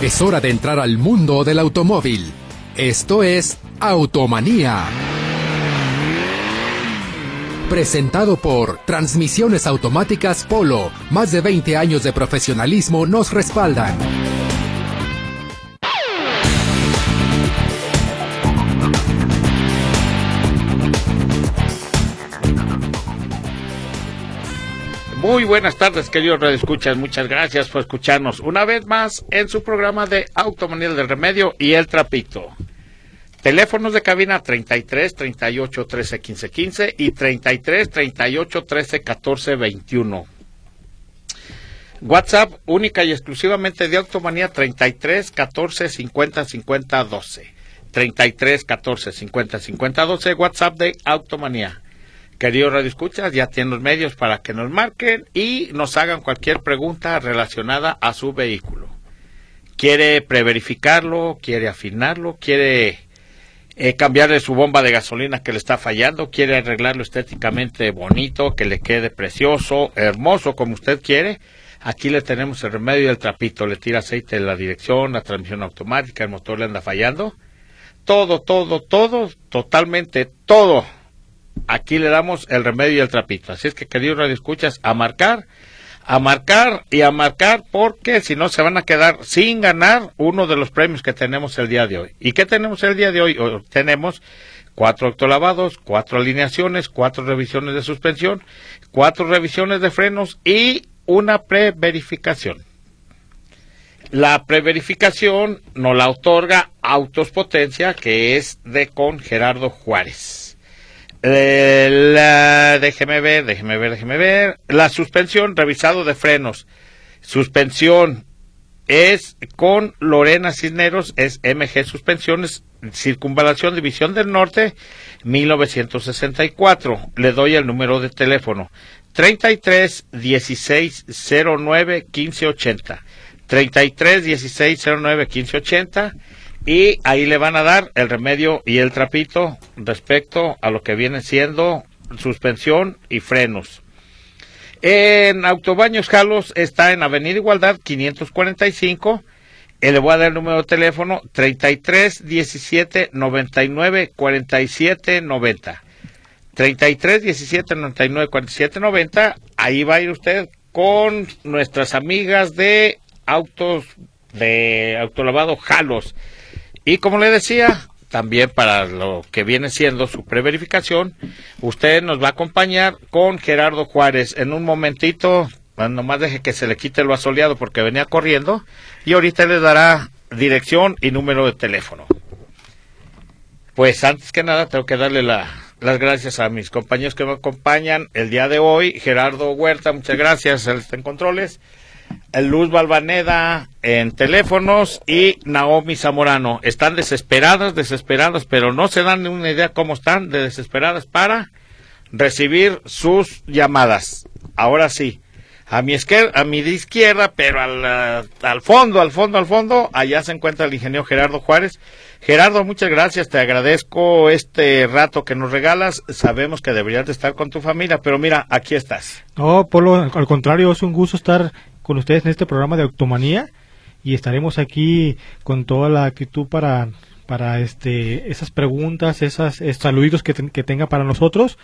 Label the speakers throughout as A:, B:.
A: Es hora de entrar al mundo del automóvil. Esto es Automanía. Presentado por Transmisiones Automáticas Polo. Más de 20 años de profesionalismo nos respaldan.
B: Buenas tardes, queridos escuchas. Muchas gracias por escucharnos una vez más en su programa de Automanía del Remedio y El Trapito. Teléfonos de cabina 33 38 13 15 15 y 33 38 13 14 21. WhatsApp única y exclusivamente de Automanía 33 14 50 50 12. 33 14 50 50 12 WhatsApp de Automanía. Queridos Radio Escuchas, ya tienen los medios para que nos marquen y nos hagan cualquier pregunta relacionada a su vehículo. ¿Quiere preverificarlo? ¿Quiere afinarlo? ¿Quiere eh, cambiarle su bomba de gasolina que le está fallando? ¿Quiere arreglarlo estéticamente bonito, que le quede precioso, hermoso como usted quiere? Aquí le tenemos el remedio y el trapito. Le tira aceite en la dirección, la transmisión automática, el motor le anda fallando. Todo, todo, todo, totalmente todo aquí le damos el remedio y el trapito. Así es que, queridos radioescuchas, a marcar, a marcar y a marcar, porque si no se van a quedar sin ganar uno de los premios que tenemos el día de hoy. ¿Y qué tenemos el día de hoy? tenemos cuatro octolavados, cuatro alineaciones, cuatro revisiones de suspensión, cuatro revisiones de frenos y una preverificación. La preverificación nos la otorga Autos Potencia, que es de con Gerardo Juárez. Eh, la, déjeme ver, déjeme ver, déjeme ver. La suspensión, revisado de frenos. Suspensión es con Lorena Cisneros, es MG Suspensiones, Circunvalación División del Norte, 1964. Le doy el número de teléfono. 33 16 09 15 80. 33 16 09 15 80 y ahí le van a dar el remedio y el trapito respecto a lo que viene siendo suspensión y frenos. En Autobaños Jalos está en Avenida Igualdad 545. Eh, le voy a dar el número de teléfono 33 17 99 47 90. 33 17 99 47 90. Ahí va a ir usted con nuestras amigas de autos de autolavado Jalos. Y como le decía, también para lo que viene siendo su preverificación, usted nos va a acompañar con Gerardo Juárez en un momentito, nomás deje que se le quite lo asoleado porque venía corriendo, y ahorita le dará dirección y número de teléfono. Pues antes que nada tengo que darle las gracias a mis compañeros que me acompañan el día de hoy. Gerardo Huerta, muchas gracias, él está en controles. Luz Balvaneda en teléfonos y Naomi Zamorano. Están desesperadas, desesperadas, pero no se dan ni una idea cómo están de desesperadas para recibir sus llamadas. Ahora sí, a mi, izquierda, a mi izquierda, pero al, al fondo, al fondo, al fondo, allá se encuentra el ingeniero Gerardo Juárez. Gerardo, muchas gracias, te agradezco este rato que nos regalas. Sabemos que deberías de estar con tu familia, pero mira, aquí estás.
C: No, Polo, al contrario, es un gusto estar con ustedes en este programa de Automanía y estaremos aquí con toda la actitud para para este esas preguntas, esas, saluditos que, que tenga para nosotros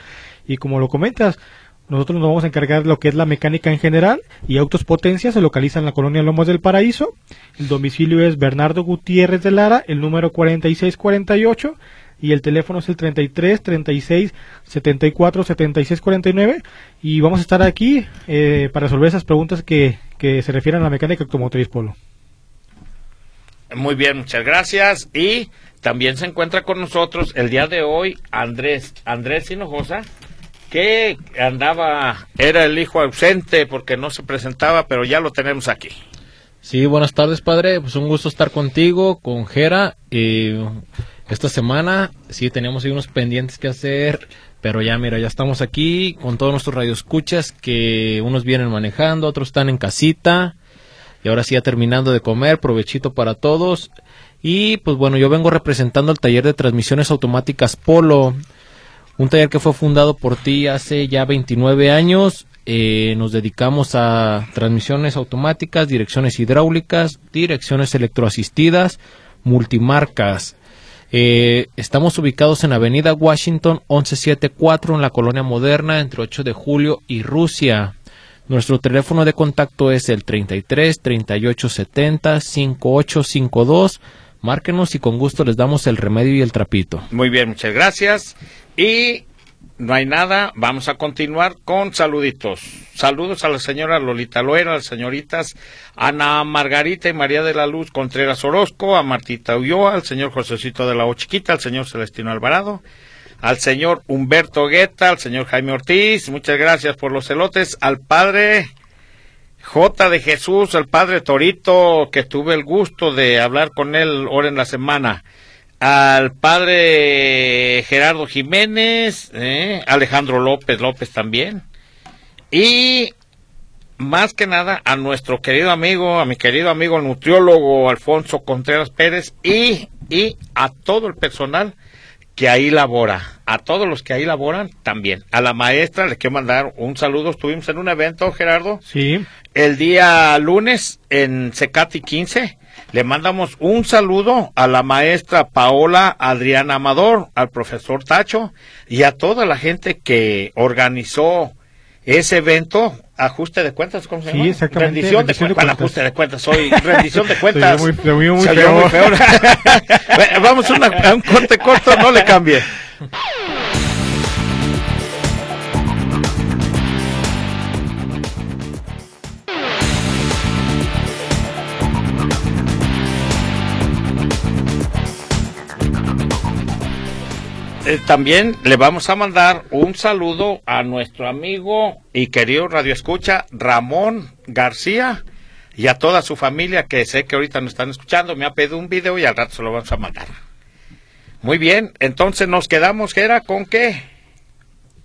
C: y como lo comentas, nosotros nos vamos a encargar de lo que es la mecánica en general y Autos Potencia se localiza en la colonia Lomas del Paraíso. El domicilio es Bernardo Gutiérrez de Lara, el número 4648 y el teléfono es el 33 36 74 76 49 y vamos a estar aquí eh, para resolver esas preguntas que, que se refieren a la mecánica automotriz Polo.
B: Muy bien, muchas gracias y también se encuentra con nosotros el día de hoy Andrés Andrés Hinojosa que andaba era el hijo ausente porque no se presentaba, pero ya lo tenemos aquí.
D: Sí, buenas tardes, padre. Pues un gusto estar contigo, con Jera. Y esta semana sí teníamos ahí unos pendientes que hacer, pero ya mira, ya estamos aquí con todos nuestros radioescuchas que unos vienen manejando, otros están en casita y ahora sí ya terminando de comer, provechito para todos. Y pues bueno, yo vengo representando el taller de transmisiones automáticas Polo, un taller que fue fundado por ti hace ya 29 años eh, nos dedicamos a transmisiones automáticas, direcciones hidráulicas, direcciones electroasistidas, multimarcas. Eh, estamos ubicados en Avenida Washington 1174 en la colonia moderna entre 8 de julio y Rusia. Nuestro teléfono de contacto es el 33 38 70 5852. Márquenos y con gusto les damos el remedio y el trapito.
B: Muy bien, muchas gracias. Y no hay nada, vamos a continuar con saluditos. Saludos a la señora Lolita Loera, a las señoritas Ana Margarita y María de la Luz Contreras Orozco, a Martita Ulloa, al señor Josecito de la O Chiquita, al señor Celestino Alvarado, al señor Humberto Guetta, al señor Jaime Ortiz, muchas gracias por los celotes, al padre J de Jesús, al padre Torito, que tuve el gusto de hablar con él ahora en la semana, al padre Gerardo Jiménez, ¿eh? Alejandro López López también, y más que nada a nuestro querido amigo, a mi querido amigo el nutriólogo Alfonso Contreras Pérez y, y a todo el personal que ahí labora, a todos los que ahí laboran también. A la maestra le quiero mandar un saludo. Estuvimos en un evento, Gerardo,
C: Sí,
B: el día lunes en Secati 15. Le mandamos un saludo a la maestra Paola Adriana Amador, al profesor Tacho y a toda la gente que organizó ese evento. Ajuste de cuentas, ¿cómo se
C: Sí,
B: llama?
C: exactamente,
B: Rendición,
C: rendición
B: de,
C: de
B: cuentas. Ajuste de cuentas, soy rendición de cuentas.
C: Se oyó muy- muy.
B: Bueno, Vamos a, una- a un corte corto, no le cambie. Eh, también le vamos a mandar un saludo a nuestro amigo y querido Radio Escucha, Ramón García, y a toda su familia que sé que ahorita nos están escuchando. Me ha pedido un video y al rato se lo vamos a mandar. Muy bien, entonces nos quedamos, Gera, ¿con qué?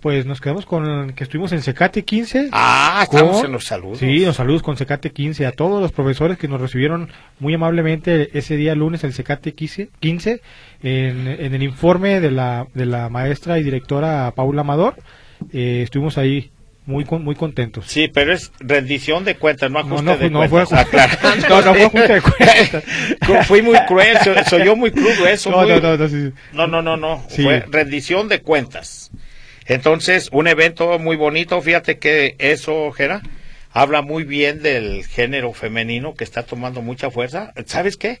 C: Pues nos quedamos con que estuvimos en Secate 15.
B: Ah, estamos
C: con-
B: en los saludos.
C: Sí, los saludos con Secate 15 a todos los profesores que nos recibieron muy amablemente ese día lunes el Secate 15, 15 en, en el informe de la, de la maestra y directora Paula Amador. eh, estuvimos ahí muy con- muy contentos.
B: Sí, pero es rendición de cuentas, no
C: No,
B: ajuste
C: no,
B: de
C: no fue
B: cuentas. Ah, claro.
C: no, no fue ajuste de cuentas.
B: Fui muy cruel, so- soy yo muy crudo eso.
C: No,
B: muy-
C: no, no, no, sí.
B: No, no, no, no.
C: Sí.
B: Fue rendición de cuentas. Entonces, un evento muy bonito. Fíjate que eso, Jera, habla muy bien del género femenino que está tomando mucha fuerza. ¿Sabes qué?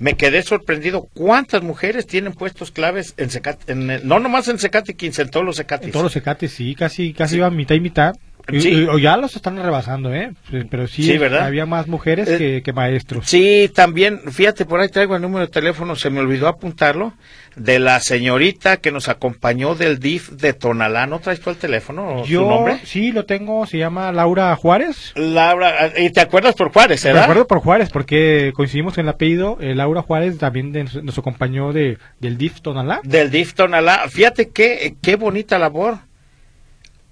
B: Me quedé sorprendido. ¿Cuántas mujeres tienen puestos claves en Secate? En no nomás en Secate 15, en todos los Secates.
C: En todos los Secates sí, casi casi iban mitad y mitad.
B: Sí.
C: ya los están rebasando, ¿eh? Pero sí, había más mujeres
B: Eh,
C: que, que maestros.
B: Sí, también, fíjate, por ahí traigo el número de teléfono, se me olvidó apuntarlo, de la señorita que nos acompañó del DIF de Tonalá. ¿No traes tú el teléfono
C: Yo
B: su nombre?
C: sí lo tengo, se llama Laura Juárez.
B: Laura, ¿y te acuerdas por Juárez,
C: Me
B: verdad?
C: acuerdo por Juárez porque coincidimos en el apellido. eh, Laura Juárez también de- nos acompañó de, del DIF Tonalá.
B: Del DIF Tonalá. Fíjate qué, qué bonita labor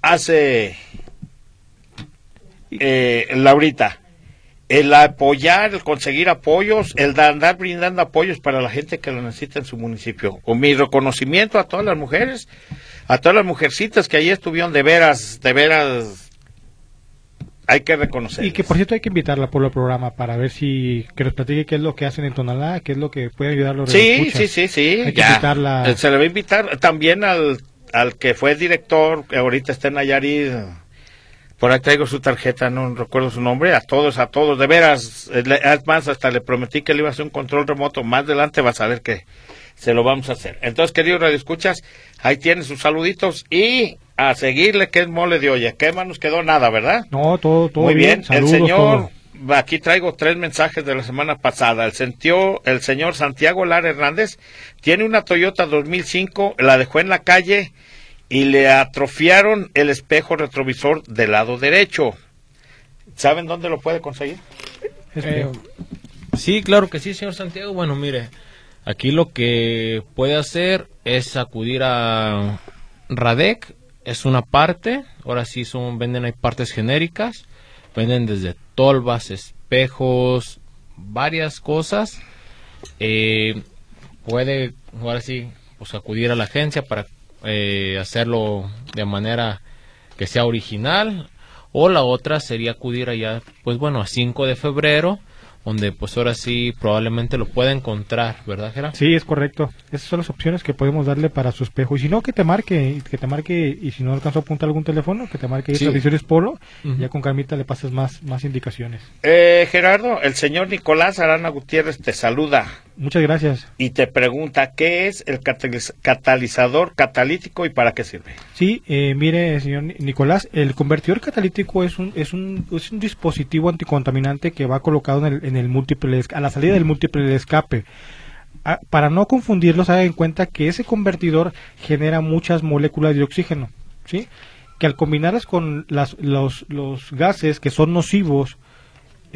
B: hace eh, Laurita. El apoyar, el conseguir apoyos, el da- andar brindando apoyos para la gente que lo necesita en su municipio. O mi reconocimiento a todas las mujeres, a todas las mujercitas que ahí estuvieron de veras, de veras, hay que reconocer.
C: Y que por cierto hay que invitarla por el programa para ver si que nos platique qué es lo que hacen en Tonalá, qué es lo que puede ayudar a los
B: Sí, sí, sí, sí.
C: Hay que
B: ya.
C: invitarla.
B: Eh, Se le va a invitar también al, al que fue director, que ahorita está en Nayarit. Por ahí traigo su tarjeta, no recuerdo su nombre. A todos, a todos, de veras. eh, Es más, hasta le prometí que le iba a hacer un control remoto. Más adelante vas a ver que se lo vamos a hacer. Entonces, queridos Radio Escuchas, ahí tienen sus saluditos y a seguirle que es mole de olla. ¿Qué más nos quedó? Nada, ¿verdad?
C: No, todo, todo
B: Muy bien,
C: Saludos,
B: el señor,
C: todo.
B: aquí traigo tres mensajes de la semana pasada. El, sentió, el señor Santiago Lara Hernández tiene una Toyota 2005, la dejó en la calle y le atrofiaron el espejo retrovisor del lado derecho. ¿Saben dónde lo puede conseguir?
D: Eh, sí, claro que sí, señor Santiago. Bueno, mire, aquí lo que puede hacer es acudir a Radec, es una parte, ahora sí son venden hay partes genéricas, venden desde tolvas, espejos, varias cosas. Eh, puede ahora sí pues acudir a la agencia para eh, hacerlo de manera que sea original O la otra sería acudir allá, pues bueno, a 5 de febrero, donde pues ahora sí probablemente lo pueda encontrar, ¿verdad, Gerard?
C: Sí, es correcto. Esas son las opciones que podemos darle para su espejo. Y si no, que te marque, que te marque, y si no alcanzó a apuntar algún teléfono, que te marque
D: Sí.
C: Tradiciones Polo, ya con Carmita le pases más, más indicaciones.
B: Eh, Gerardo, el señor Nicolás Arana Gutiérrez te saluda
C: Muchas gracias.
B: y te pregunta qué es el cataliz- catalizador catalítico y para qué sirve.
C: Sí, eh, mire, señor Ni- Nicolás, el convertidor catalítico es un, es un, es un dispositivo anticontaminante que va colocado en el, en el múltiple, a la salida del múltiple de escape. Ah, para no confundirlos, hagan en cuenta que ese convertidor genera muchas moléculas de oxígeno, ¿sí? Que al combinarlas con las, los, los gases que son nocivos,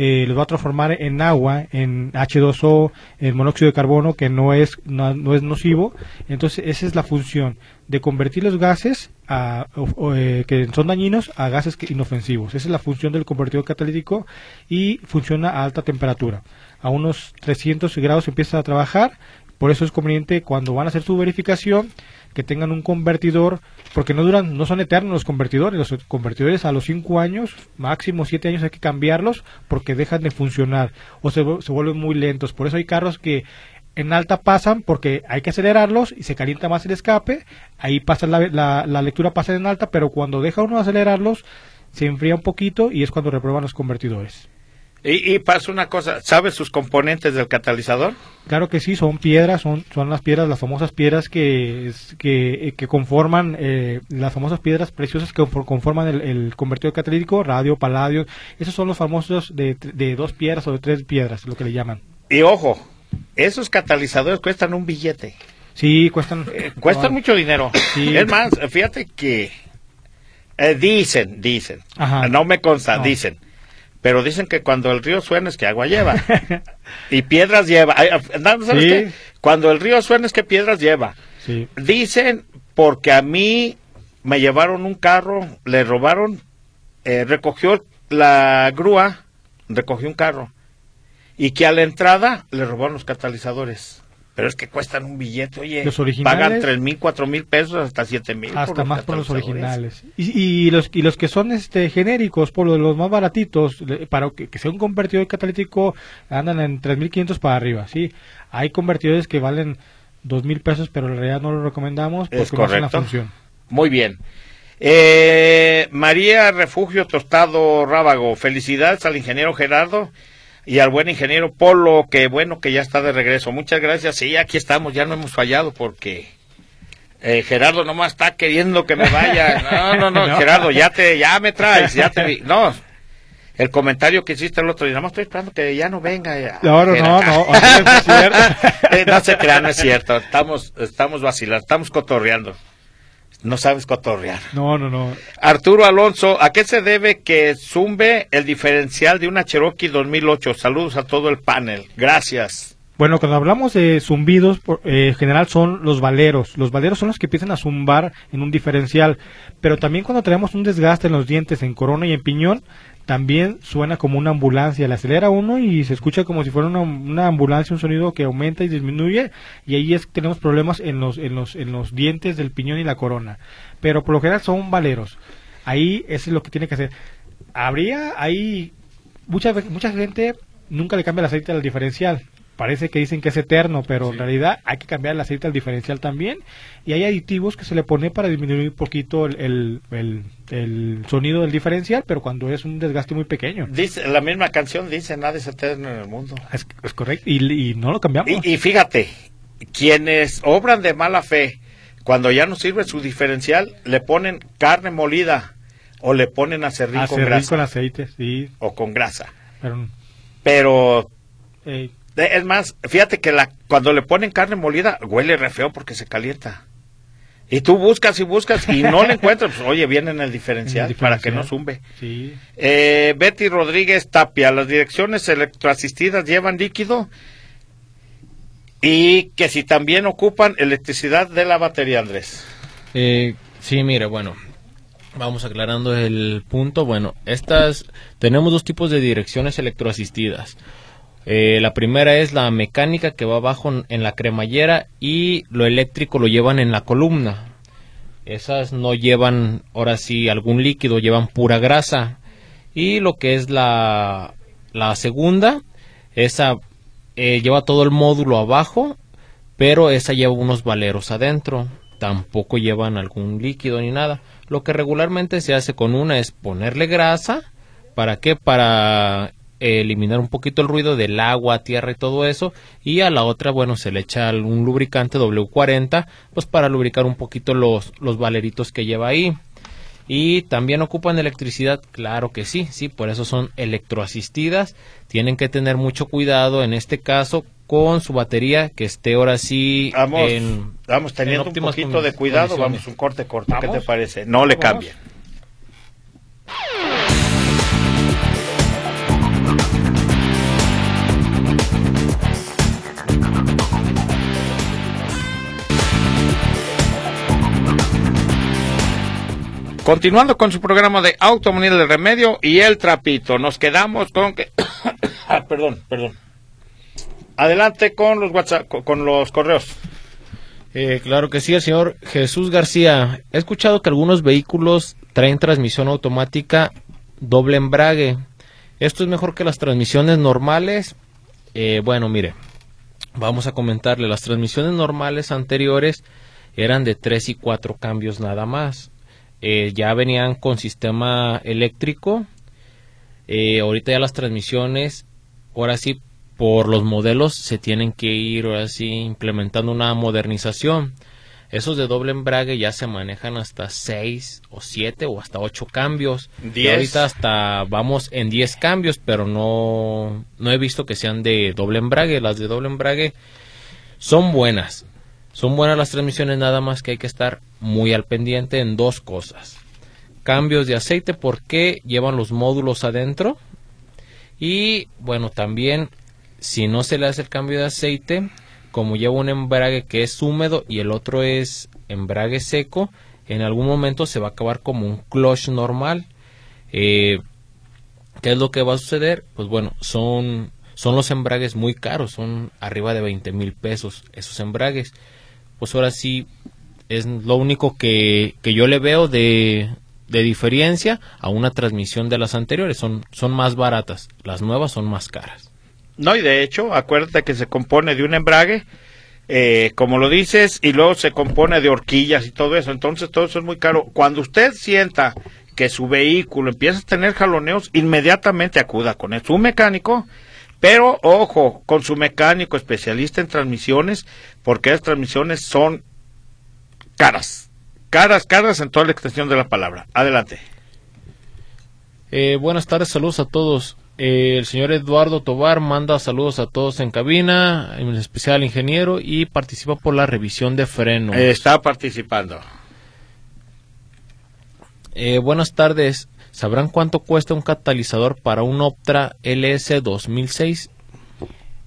C: eh, los va a transformar en agua, en H2O, en monóxido de carbono, que no es, no, no es nocivo. Entonces, esa es la función de convertir los gases eh, que son dañinos a gases que- inofensivos. Esa es la función del convertidor catalítico y funciona a alta temperatura. A unos 300 grados empieza a trabajar. Por eso es conveniente cuando van a hacer su verificación tengan un convertidor, porque no duran, no son eternos los convertidores, los convertidores a los 5 años, máximo 7 años hay que cambiarlos porque dejan de funcionar o se, vu- se vuelven muy lentos. Por eso hay carros que en alta pasan porque hay que acelerarlos y se calienta más el escape, ahí pasa la, la, la lectura pasa en alta, pero cuando deja uno acelerarlos se enfría un poquito y es cuando reprueban los convertidores.
B: Y, y pasa una cosa, ¿sabes sus componentes del catalizador?
C: Claro que sí, son piedras, son, son las piedras, las famosas piedras que, que, eh, que conforman, eh, las famosas piedras preciosas que confor- conforman el, el convertidor catalítico, radio, paladio, esos son los famosos de, de dos piedras o de tres piedras, lo que le llaman.
B: Y ojo, esos catalizadores cuestan un billete.
C: Sí, cuestan...
B: Eh, cuestan mucho dinero.
C: Sí.
B: Es más, fíjate que eh, dicen, dicen,
C: Ajá.
B: no me consta,
C: No.
B: dicen, pero dicen que cuando el río suena es que agua lleva y piedras lleva. Ay, ¿sabes
C: Sí.
B: qué? Cuando el río suena es que piedras lleva.
C: Sí,
B: Dicen porque a mí me llevaron un carro, le robaron, eh, recogió la grúa, recogió un carro y que a la entrada le robaron los catalizadores. Pero es que cuestan un billete, oye.
C: Los originales-
B: Pagan tres mil, cuatro mil pesos, hasta siete mil.
C: hasta más por los originales. Y, y los y los que son este genéricos, por lo de los más baratitos, para que, que sea un convertidor catalítico, andan en 3.500 para arriba, ¿sí? Hay convertidores que valen 2.000 pesos, pero en realidad no lo recomendamos porque
B: Es
C: no hacen la función.
B: Muy bien. Eh, María Refugio Tostado Rábago, felicidades al ingeniero Gerardo y al buen ingeniero Polo, que bueno que ya está de regreso. Muchas gracias. Sí, aquí estamos, ya no hemos fallado porque eh, Gerardo nomás está queriendo que me vaya. No, no, no,
C: No.
B: Gerardo, ya te, ya me traes, ya te vi. No, el comentario que hiciste el otro día, nomás estoy esperando que ya no venga. ya.
C: No, no, no, no, no es cierto.
B: Eh, no se crean, no es cierto. Estamos, estamos vacilando, estamos cotorreando. No sabes cotorrear.
C: No, no, no.
B: Arturo Alonso, ¿a qué se debe que zumbe el diferencial de una Cherokee 2008? Saludos a todo el panel. Gracias.
C: Bueno, cuando hablamos de zumbidos, por- eh, en general son los valeros. Los valeros son los que empiezan a zumbar en un diferencial. Pero también cuando tenemos un desgaste en los dientes, en corona y en piñón, también suena como una ambulancia. Le acelera uno y se escucha como si fuera una, una ambulancia, un sonido que aumenta y disminuye. Y ahí es que tenemos problemas en los, en los, en los dientes del piñón y la corona. Pero por lo general son valeros. Ahí eso es lo que tiene que hacer. Habría ahí mucha, mucha gente nunca le cambia el aceite al diferencial. Parece que dicen que es eterno, pero en realidad hay que cambiar el aceite al diferencial también. Y hay aditivos que se le pone para disminuir un poquito el, el, el- el sonido del diferencial, pero cuando es un desgaste muy pequeño.
B: Dice, la misma canción dice, nada es eterno en el mundo.
C: Es, es correcto. Y, y no lo cambiamos.
B: Y, y fíjate, quienes obran de mala fe, cuando ya no sirve su diferencial, le ponen carne molida o le ponen acerrín con
C: Acerrín
B: grasa
C: con aceite, sí.
B: o con grasa.
C: Pero,
B: Pero
C: Eh,
B: Es más, fíjate que la, cuando le ponen carne molida, huele re feo porque se calienta. Y tú buscas y buscas y no le encuentras. Pues, oye, viene en el diferencial, para que no zumbe.
C: sí.
B: Eh, Betty Rodríguez Tapia, las direcciones electroasistidas llevan líquido y que si también ocupan electricidad de la batería, Andrés.
D: Eh, sí, mire, bueno, vamos aclarando el punto. Bueno, estas tenemos dos tipos de direcciones electroasistidas. Eh, la primera es la mecánica que va abajo en, la cremallera y lo eléctrico lo llevan en la columna. Esas no llevan, ahora sí, algún líquido, llevan pura grasa. Y lo que es la, la segunda, esa eh, lleva todo el módulo abajo, pero esa lleva unos valeros adentro. Tampoco llevan algún líquido ni nada. Lo que regularmente se hace con una es ponerle grasa. ¿Para qué? Para eliminar un poquito el ruido del agua, tierra y todo eso. Y a la otra, bueno, se le echa un lubricante W40, pues para lubricar un poquito los, los valeritos que lleva ahí. Y también ocupan electricidad, claro que sí, sí, por eso son electroasistidas. Tienen que tener mucho cuidado en este caso con su batería que esté ahora sí
B: vamos,
D: en,
B: vamos teniendo un poquito de cuidado, vamos un corte corto, ¿qué te parece? No le cambien. Continuando con su programa de Automonía del Remedio y el Trapito, nos quedamos con que... ah, perdón, perdón. Adelante con los WhatsApp, con los correos.
D: Eh, claro que sí, el señor Jesús García. He escuchado que algunos vehículos traen transmisión automática doble embrague. ¿Esto es mejor que las transmisiones normales? Eh, bueno, mire, vamos a comentarle. Las transmisiones normales anteriores eran de 3 y 4 cambios nada más. Eh, ya venían con sistema eléctrico. Eh, ahorita ya las transmisiones, ahora sí, por los modelos se tienen que ir ahora sí implementando una modernización. Esos de doble embrague ya se manejan hasta 6 o 7 o hasta 8 cambios. Y ahorita hasta vamos en 10 cambios, pero no, no he visto que sean de doble embrague. Las de doble embrague son buenas. Son buenas las transmisiones, nada más que hay que estar muy al pendiente en dos cosas. Cambios de aceite porque llevan los módulos adentro. Y bueno, también si no se le hace el cambio de aceite, como lleva un embrague que es húmedo y el otro es embrague seco, en algún momento se va a acabar como un clutch normal. Eh, ¿Qué es lo que va a suceder? Pues bueno, son, son los embragues muy caros, son arriba de 20 mil pesos esos embragues pues ahora sí es lo único que, yo le veo de, de, diferencia a una transmisión de las anteriores. Son, son más baratas, las nuevas son más caras.
B: No, y de hecho, acuérdate que se compone de un embrague, eh, como lo dices, y luego se compone de horquillas y todo eso. Entonces todo eso es muy caro. Cuando usted sienta que su vehículo empieza a tener jaloneos, inmediatamente acuda con su mecánico pero ojo, con su mecánico especialista en transmisiones, porque las transmisiones son caras, caras, caras en toda la extensión de la palabra. Adelante.
D: Eh, buenas tardes, saludos a todos. Eh, el señor Eduardo Tobar manda saludos a todos en cabina, en especial ingeniero, y participa por la revisión de frenos.
B: está participando.
D: Eh, buenas tardes. ¿Sabrán cuánto cuesta un catalizador para un Optra LS 2006?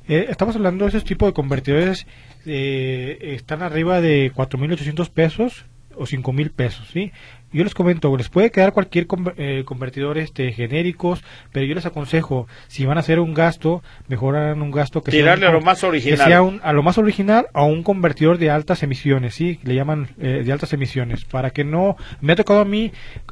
C: Eh, estamos hablando de esos tipos de convertidores, eh, están arriba de 4.800 pesos o 5.000 pesos, ¿sí? Yo les comento, les puede quedar cualquier eh, convertidor este, genéricos, pero yo les aconsejo, si van a hacer un gasto, mejor un gasto que
B: sea, a lo más original.
C: sea a lo más original a un convertidor de altas emisiones, ¿sí? Le llaman de altas emisiones, para que no... Me ha tocado a mí,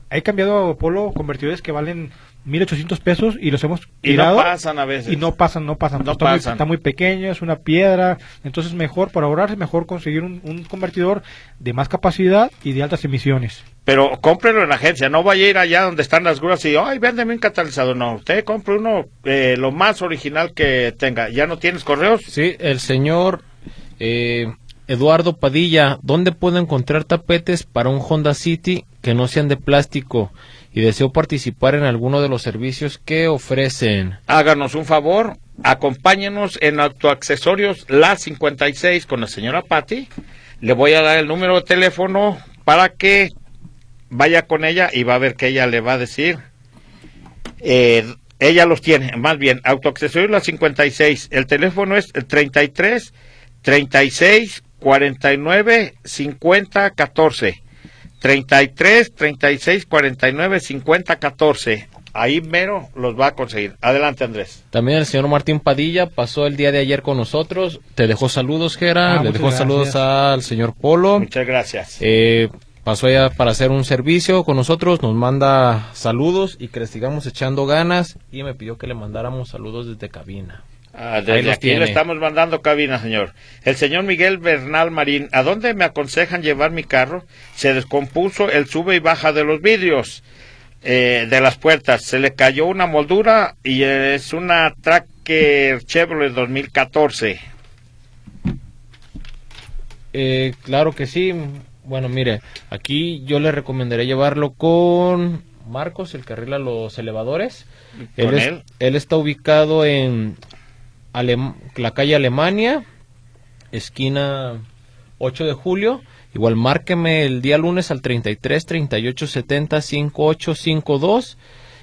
C: he cambiado a Polo convertidores que valen 1800 pesos y los hemos tirado.
B: Y no pasan a veces.
C: Y no pasan, no pasan. está, Muy, está, Muy, pequeño, es una piedra. Entonces, mejor, para ahorrarse, mejor conseguir un, convertidor de más capacidad y de altas emisiones.
B: Pero cómprelo en la agencia, no vaya a ir allá donde están las grúas y, ay, véndeme un catalizador. No, usted compre uno eh, lo más original que tenga. ¿Ya no tienes correos?
D: Sí, el señor eh, Eduardo Padilla, ¿dónde puedo encontrar tapetes para un Honda City que no sean de plástico? Y deseo participar en alguno de los servicios que ofrecen.
B: Háganos un favor, acompáñenos en Autoaccesorios La 56 con la señora Patti. Le voy a dar el número de teléfono para que vaya con ella y va a ver que ella le va a decir. Eh, ella los tiene, más bien, Autoaccesorios La 56. El teléfono es el 33 36 49 50 14. 33 36 49 50 14. Ahí mero los va a conseguir. Adelante, Andrés.
D: También el señor Martín Padilla pasó el día de ayer con nosotros. Te dejó saludos, Gera. Ah, Le dejó saludos al señor Polo.
B: Muchas gracias.
D: Eh, pasó allá para hacer un servicio con nosotros, nos manda saludos y que le sigamos echando ganas y me pidió que le mandáramos saludos desde cabina.
B: Ah, desde aquí le estamos mandando cabina, señor. El señor Miguel Bernal Marín, ¿a dónde me aconsejan llevar mi carro? Se descompuso el sube y baja de los vidrios eh, de las puertas. Se le cayó una moldura y es una Tracker Chevrolet 2014.
D: Eh, claro que sí. Bueno, mire, aquí yo le recomendaría llevarlo con Marcos, el que arregla los elevadores. Él, él? está ubicado en la calle Alemania, esquina 8 de julio. Igual márqueme el día lunes al 33 38 70 5852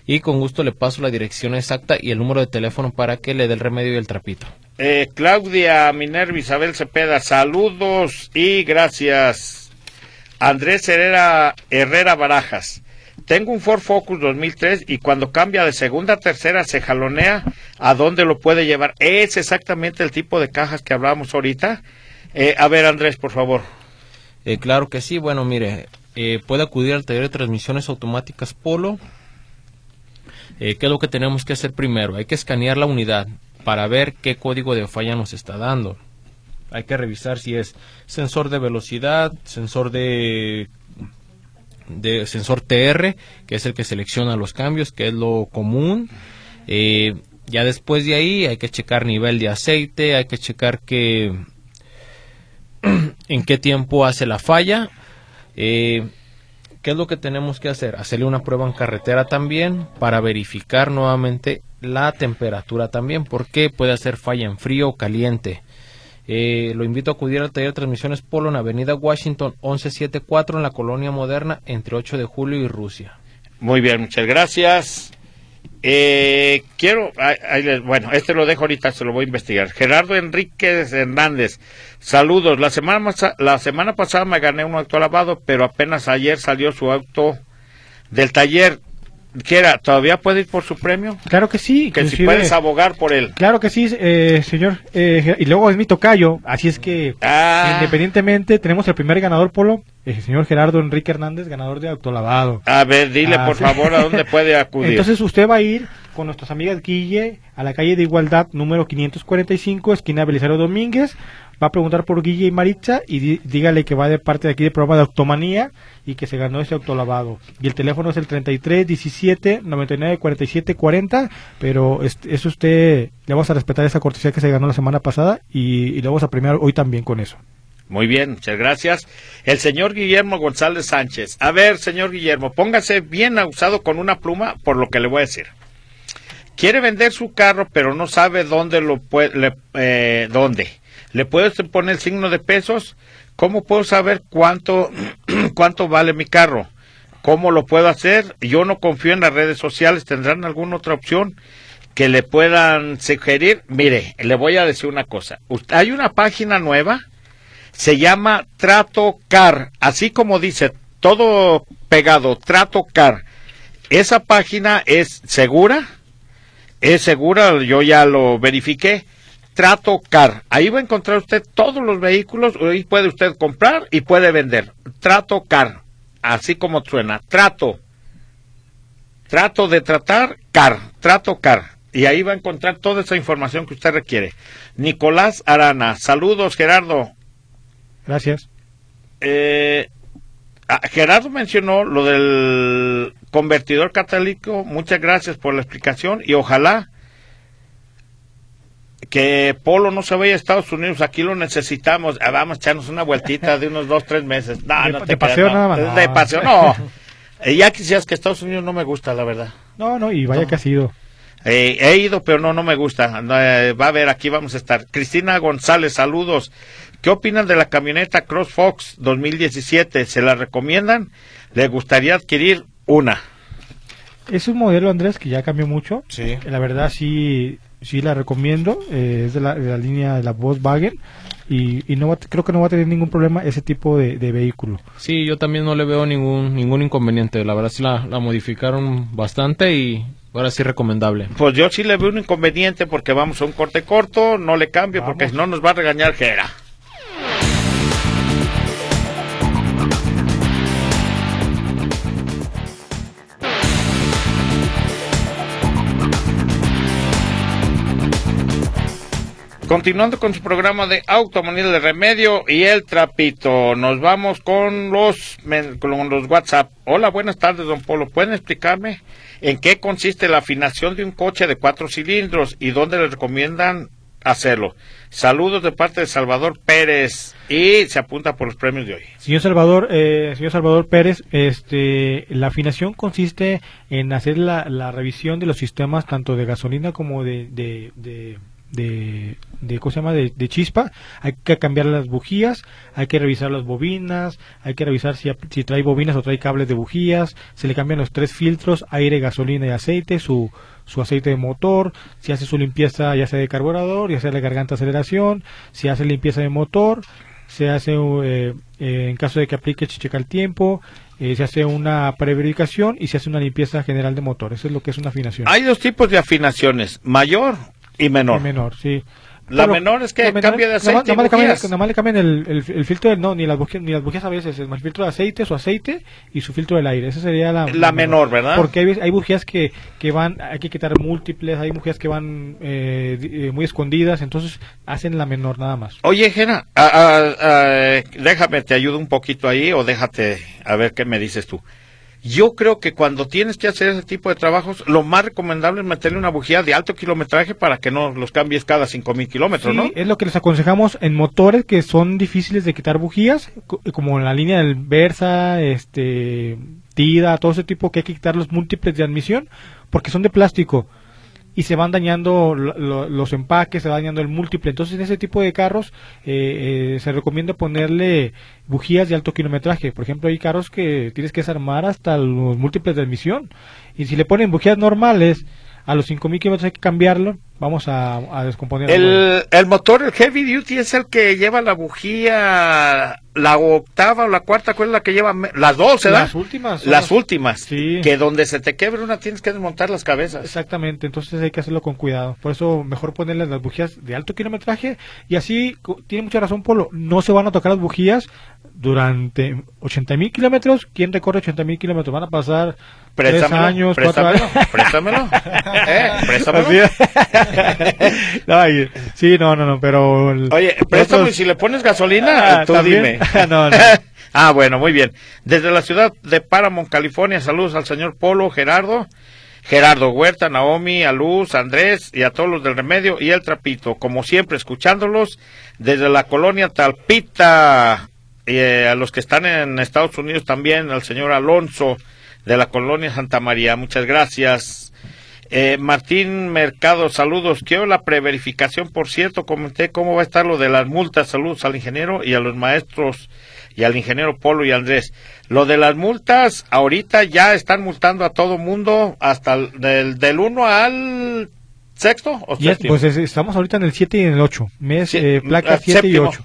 D: y con gusto le paso la dirección exacta y el número de teléfono para que le dé el remedio y el trapito.
B: Eh, Claudia Minerva Isabel Cepeda, saludos y gracias. Andrés Herrera, Herrera Barajas. Tengo un Ford Focus 2003 y cuando cambia de segunda a tercera se jalonea a dónde lo puede llevar. Es exactamente el tipo de cajas que hablábamos ahorita. Eh, a ver, Andrés, por favor.
D: Eh, claro que sí. Bueno, mire, eh, puede acudir al taller de transmisiones automáticas Polo. ¿Qué es lo que tenemos que hacer primero? Hay que escanear la unidad para ver qué código de falla nos está dando. Hay que revisar si es sensor de velocidad, sensor de de sensor TR, que es el que selecciona los cambios, que es lo común. Eh, ya después de ahí hay que checar nivel de aceite, hay que checar que en qué tiempo hace la falla. Eh, ¿Qué es lo que tenemos que hacer? Hacerle una prueba en carretera también para verificar nuevamente la temperatura también, porque puede hacer falla en frío o caliente. Eh, lo invito a acudir al taller de transmisiones Polo en Avenida Washington 1174 en la Colonia Moderna entre 8 de julio y Rusia.
B: Muy bien, muchas gracias. Eh, quiero, bueno, este lo dejo ahorita, se lo voy a investigar. Gerardo Enríquez Hernández, saludos. La semana, la semana pasada me gané un auto lavado, pero apenas ayer salió su auto del taller. Quiera, ¿todavía puede ir por su premio?
C: Claro que sí.
B: Que si puedes abogar por él.
C: Claro que sí, eh, señor. Eh, y luego es mi tocayo, así es que ah. independientemente tenemos el primer ganador, Polo, el señor Gerardo Enrique Hernández, ganador de autolavado.
B: A ver, dile ah, por favor a dónde puede acudir.
C: Entonces usted va a ir con nuestras amigas Guille a la calle de Igualdad número 545, esquina Belisario Domínguez va a preguntar por Guille y Maritza y dígale que va de parte de aquí del programa de Automanía y que se ganó ese autolavado. Y el teléfono es el 33 17 99 47 40, pero eso usted le vamos a respetar esa cortesía que se ganó la semana pasada y, y le vamos a premiar hoy también con eso.
B: Muy bien, muchas gracias. El señor Guillermo González Sánchez. A ver, señor Guillermo, póngase bien usado con una pluma por lo que le voy a decir. Quiere vender su carro, pero no sabe dónde lo puede, eh, dónde. ¿Le puedes poner el signo de pesos? ¿Cómo puedo saber cuánto, cuánto vale mi carro? ¿Cómo lo puedo hacer? Yo no confío en las redes sociales. ¿Tendrán alguna otra opción que le puedan sugerir? Mire, le voy a decir una cosa. Hay una página nueva, se llama Trato Car, así como dice, todo pegado, Trato Car. Esa página es segura, es segura, yo ya lo verifiqué Trato Car. Ahí va a encontrar usted todos los vehículos, ahí puede usted comprar y puede vender. Trato Car, así como suena, trato. Trato de tratar, car, trato car. Y ahí va a encontrar toda esa información que usted requiere. Nicolás Arana, saludos Gerardo.
C: Gracias.
B: Eh, ah, Gerardo mencionó lo del convertidor católico. Muchas gracias por la explicación y ojalá que Polo no se vaya a Estados Unidos, aquí lo necesitamos. Ah, vamos a echarnos una vueltita de unos dos, tres meses. No, no
C: de paseo nada más.
B: De paseo, no. Eh, ya quisieras que Estados Unidos no me gusta, la verdad.
C: No, no, y vaya que ha sido.
B: Eh, he ido, pero no, no me gusta. Eh, va a ver, aquí vamos a estar. Cristina González, saludos. ¿Qué opinan de la camioneta CrossFox 2017? ¿Se la recomiendan? ¿Le gustaría adquirir una?
C: Es un modelo, Andrés, que ya cambió mucho.
B: Sí.
C: La verdad, sí, sí la recomiendo, eh, es de la, línea de la Volkswagen y, y no creo que no va a tener ningún problema ese tipo de, vehículo.
D: Sí, yo también no le veo ningún ningún inconveniente, la verdad sí la, modificaron bastante y ahora sí recomendable.
B: Pues yo sí le veo un inconveniente porque vamos a un corte corto, no le cambio porque si no nos va a regañar Gera. Continuando con su programa de automonía de remedio y el trapito, nos vamos con los, con los WhatsApp. Hola, buenas tardes, don Polo. ¿Pueden explicarme en qué consiste la afinación de un coche de cuatro cilindros y dónde le recomiendan hacerlo? Saludos de parte de Salvador Pérez y se apunta por los premios de hoy.
C: Señor Salvador, eh, señor Salvador Pérez, este, la afinación consiste en hacer la, la revisión de los sistemas tanto de gasolina como de, de de, de ¿cómo se llama? De, chispa, hay que cambiar las bujías, hay que revisar las bobinas, hay que revisar si, si trae bobinas o trae cables de bujías, se le cambian los tres filtros, aire, gasolina y aceite, su, su aceite de motor, si hace su limpieza ya sea de carburador, ya sea de garganta aceleración, si hace limpieza de motor, se hace eh, eh, en caso de que aplique checa el tiempo, eh, se hace una preverificación y se hace una limpieza general de motor. Eso es lo que es una afinación.
B: Hay dos tipos de afinaciones, mayor y menor.
C: menor, sí.
B: La menor es que cambia de aceite.
C: Nada más le cambian, el, el, filtro, del, no, ni las bujías, ni las bujías a veces, es el filtro de aceite, su aceite y su filtro del aire. Esa sería la,
B: la, menor, ¿verdad?
C: Porque hay, hay bujías que, que van, hay que quitar múltiples, hay bujías que van eh, eh, muy escondidas, entonces hacen la menor nada más.
B: Oye, Jena, a, déjame, te ayudo un poquito ahí o déjate a ver qué me dices tú. Yo creo que cuando tienes que hacer ese tipo de trabajos, lo más recomendable es meterle una bujía de alto kilometraje para que no los cambies cada 5000 kilómetros,
C: sí, Es lo que les aconsejamos en motores que son difíciles de quitar bujías, como en la línea del Versa, este, Tida, todo ese tipo que hay que quitar los múltiples de admisión, porque son de plástico y se van dañando los empaques, se va dañando el múltiple. Entonces, en ese tipo de carros eh, eh, se recomienda ponerle bujías de alto kilometraje. Por ejemplo, hay carros que tienes que desarmar hasta los múltiples de admisión. Y si le ponen bujías normales, a los 5000 kilómetros hay que cambiarlo. Vamos a, descomponer.
B: El, el, motor, el Heavy Duty, es el que lleva la bujía, la octava o la cuarta, ¿cuál es la que lleva? Las dos, ¿verdad?
C: Las últimas.
B: Las últimas. Sí. Que donde se te quebre una tienes que desmontar las cabezas.
C: Exactamente, entonces hay que hacerlo con cuidado. Por eso mejor ponerle las bujías de alto kilometraje y así, tiene mucha razón Polo, no se van a tocar las bujías durante 80 mil kilómetros. ¿Quién recorre 80 mil kilómetros? Van a pasar tres años, cuatro años.
B: Préstamelo. ¿Eh? Préstamelo.
C: sí, no, no, no, pero...
B: Oye, préstame si le pones gasolina, ah, tú dime. ah, bueno, muy bien. Desde la ciudad de Paramount, California, saludos al señor Polo, Gerardo. Gerardo Huerta, Naomi, a Luz, Andrés y a todos los del Remedio y el Trapito, como siempre escuchándolos desde la colonia Talpita, eh, a los que están en Estados Unidos también, al señor Alonso de la colonia Santa María, muchas gracias. Eh, Martín Mercado, saludos. Quiero la preverificación, por cierto, comenté cómo va a estar lo de las multas. Saludos al ingeniero y a los maestros y al ingeniero Polo y Andrés. Lo de las multas, ahorita ya están multando a todo mundo hasta el, del, del 1 al ¿Sexto o
C: Pues estamos ahorita en el 7 y en el 8, mes, eh, placa 7 y 8.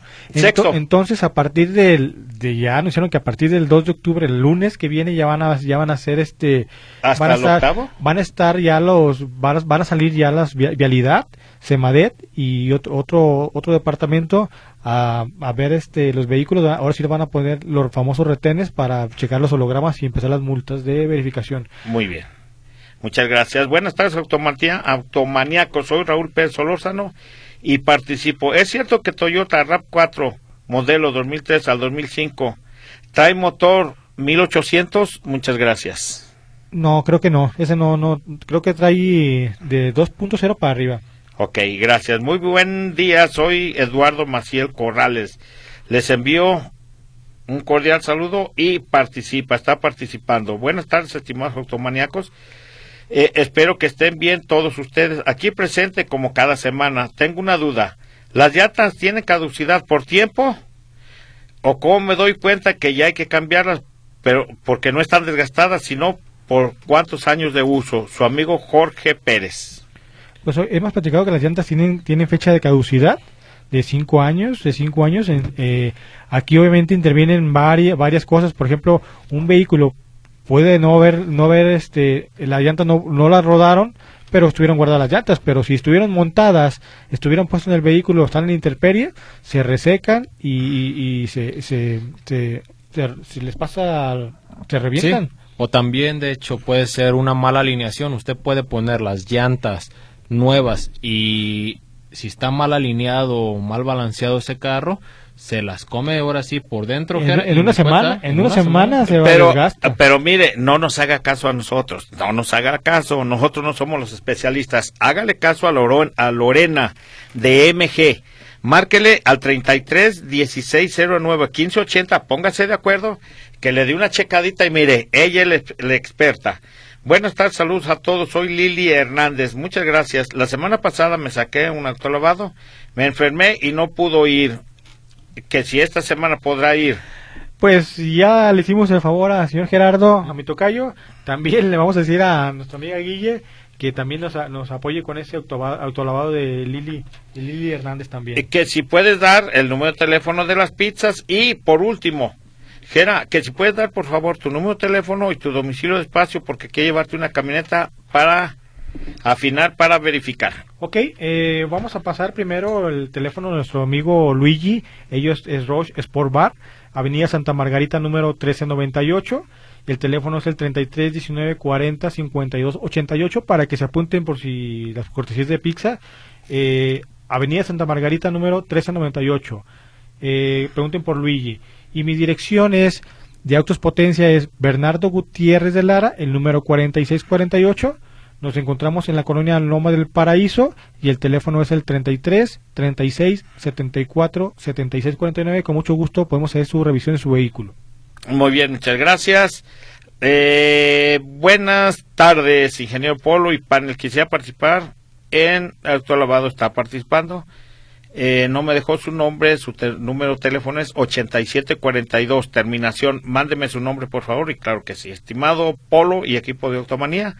C: entonces, a partir del, de ya anunciaron que a partir del 2 de octubre, el lunes que viene, ya van a, ya van a hacer este.
B: ¿Hasta
C: van a estar,
B: octavo?
C: Van a estar ya los, van a, van a salir ya las vialidad, Semadet y otro, otro, otro departamento a, a ver este los vehículos. Ahora sí le van a poner los famosos retenes para checar los hologramas y empezar las multas de verificación.
B: Muy bien. Muchas gracias. Buenas tardes, Automaníaco. Soy Raúl Pérez Solórzano y participo. Es cierto que Toyota RAP4, modelo 2003 al 2005, trae motor 1800. Muchas gracias.
C: No, creo que no. Ese no, no. Creo que trae de 2.0 para arriba.
B: Ok, gracias. Muy buen día. Soy Eduardo Maciel Corrales. Les envío un cordial saludo y participa, está participando. Buenas tardes, estimados automaníacos. Eh, espero que estén bien todos ustedes. Aquí presente como cada semana. Tengo una duda. ¿Las llantas tienen caducidad por tiempo? ¿O cómo me doy cuenta que ya hay que cambiarlas? Pero porque no están desgastadas, sino por cuántos años de uso. Su amigo Jorge Pérez.
C: Pues hemos platicado que las llantas tienen, tienen fecha de caducidad de cinco años, de cinco años. Eh, aquí obviamente intervienen varias, varias cosas. Por ejemplo, un vehículo puede no ver, no ver este, la llanta no, no la rodaron, pero estuvieron guardadas las llantas, pero si estuvieron montadas, estuvieron puestas en el vehículo, están en la intemperie, se resecan y, y, se, se, se, si les pasa, se revientan.
D: O también, de hecho, puede ser una mala alineación. Usted puede poner las llantas nuevas y si está mal alineado o mal balanceado ese carro, se las come ahora sí por dentro.
C: En, una semana, en una semana se va a
B: Pero, pero mire, no nos haga caso a nosotros, no nos haga caso, nosotros no somos los especialistas. Hágale caso a, Loro- a Lorena de MG. Márquele al 33 1609 1580, póngase de acuerdo, que le dé una checadita y mire, ella es la- la experta. Buenas tardes, saludos a todos. Soy Lili Hernández. Muchas gracias. La semana pasada me saqué un autolavado, me enfermé y no pudo ir. Que si esta semana podrá ir.
C: Pues ya le hicimos el favor al señor Gerardo, a mi tocayo. También le vamos a decir a nuestra amiga Guille que también nos, nos apoye con ese autolavado de Lili, de Lili Hernández también.
B: Que si puedes dar el número de teléfono de las pizzas y por último, Gera, que si puedes dar por favor tu número de teléfono y tu domicilio de espacio porque quiero llevarte una camioneta para afinar, para verificar.
C: Ok, eh, vamos a pasar primero el teléfono de nuestro amigo Luigi. Ellos es Roche Sport Bar, Avenida Santa Margarita número 1398. El teléfono es el 33 19 40 52 88 para que se apunten por si las cortesías de pizza. Eh, Avenida Santa Margarita número 1398. Eh, pregunten por Luigi. Y mi dirección es de Autos Potencia es Bernardo Gutiérrez de Lara, el número 4648. Nos encontramos en la colonia Loma del Paraíso y el teléfono es el 33 36 74 76 49. Con mucho gusto podemos hacer su revisión de su vehículo.
B: Muy bien, muchas gracias. Eh, buenas tardes, ingeniero Polo y panel. Quisiera participar en Autolavado, está participando. Eh, no me dejó su nombre, su número de teléfono es 8742, terminación. Mándeme su nombre, por favor, y claro que sí. Estimado Polo y equipo de Automanía,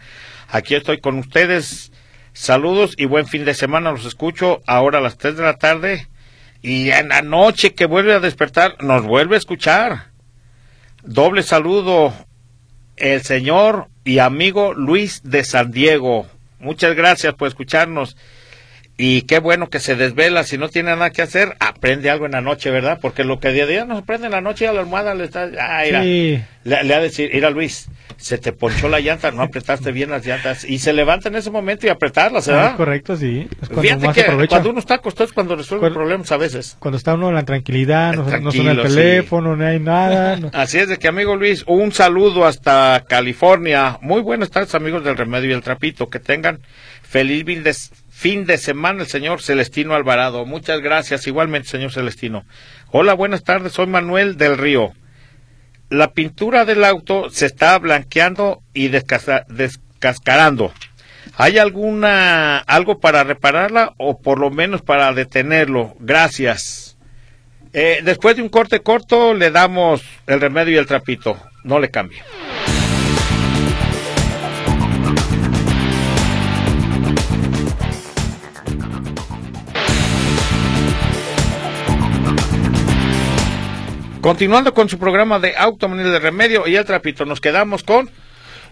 B: aquí estoy con ustedes. Saludos y buen fin de semana. Los escucho ahora a las 3 de la tarde. Y en la noche que vuelve a despertar, nos vuelve a escuchar. Doble saludo, el señor y amigo Luis de San Diego. Muchas gracias por escucharnos. Y qué bueno que se desvela, si no tiene nada que hacer, aprende algo en la noche, ¿verdad? Porque lo que día a día no se aprende en la noche a la almohada le está... Ah, mira,
C: Sí.
B: le, le ha de decir, mira Luis, se te ponchó la llanta, no apretaste bien las llantas. Y se levanta en ese momento y apretarlas,
C: Ah,
B: ¿verdad?
C: correcto, sí. Es cuando
B: Fíjate
C: más
B: que
C: aprovecha.
B: cuando uno está acostado es cuando resuelve
C: Cuando-
B: problemas a veces.
C: Cuando está uno en la tranquilidad, no, no suena el
B: sí.
C: teléfono, no hay nada. no-
B: Así es de que, amigo Luis, un saludo hasta California. Muy buenas tardes, amigos del Remedio y el Trapito. Que tengan feliz fin de, semana el señor Celestino Alvarado. Muchas gracias, igualmente, señor Celestino. Hola, buenas tardes, soy Manuel del Río. La pintura del auto se está blanqueando y descascarando. ¿Hay alguna algo para repararla o por lo menos para detenerlo? Gracias. Eh, después de un corte corto le damos el remedio y el trapito. No le cambie. Continuando con su programa de Automanía de Remedio y el trapito, nos quedamos con...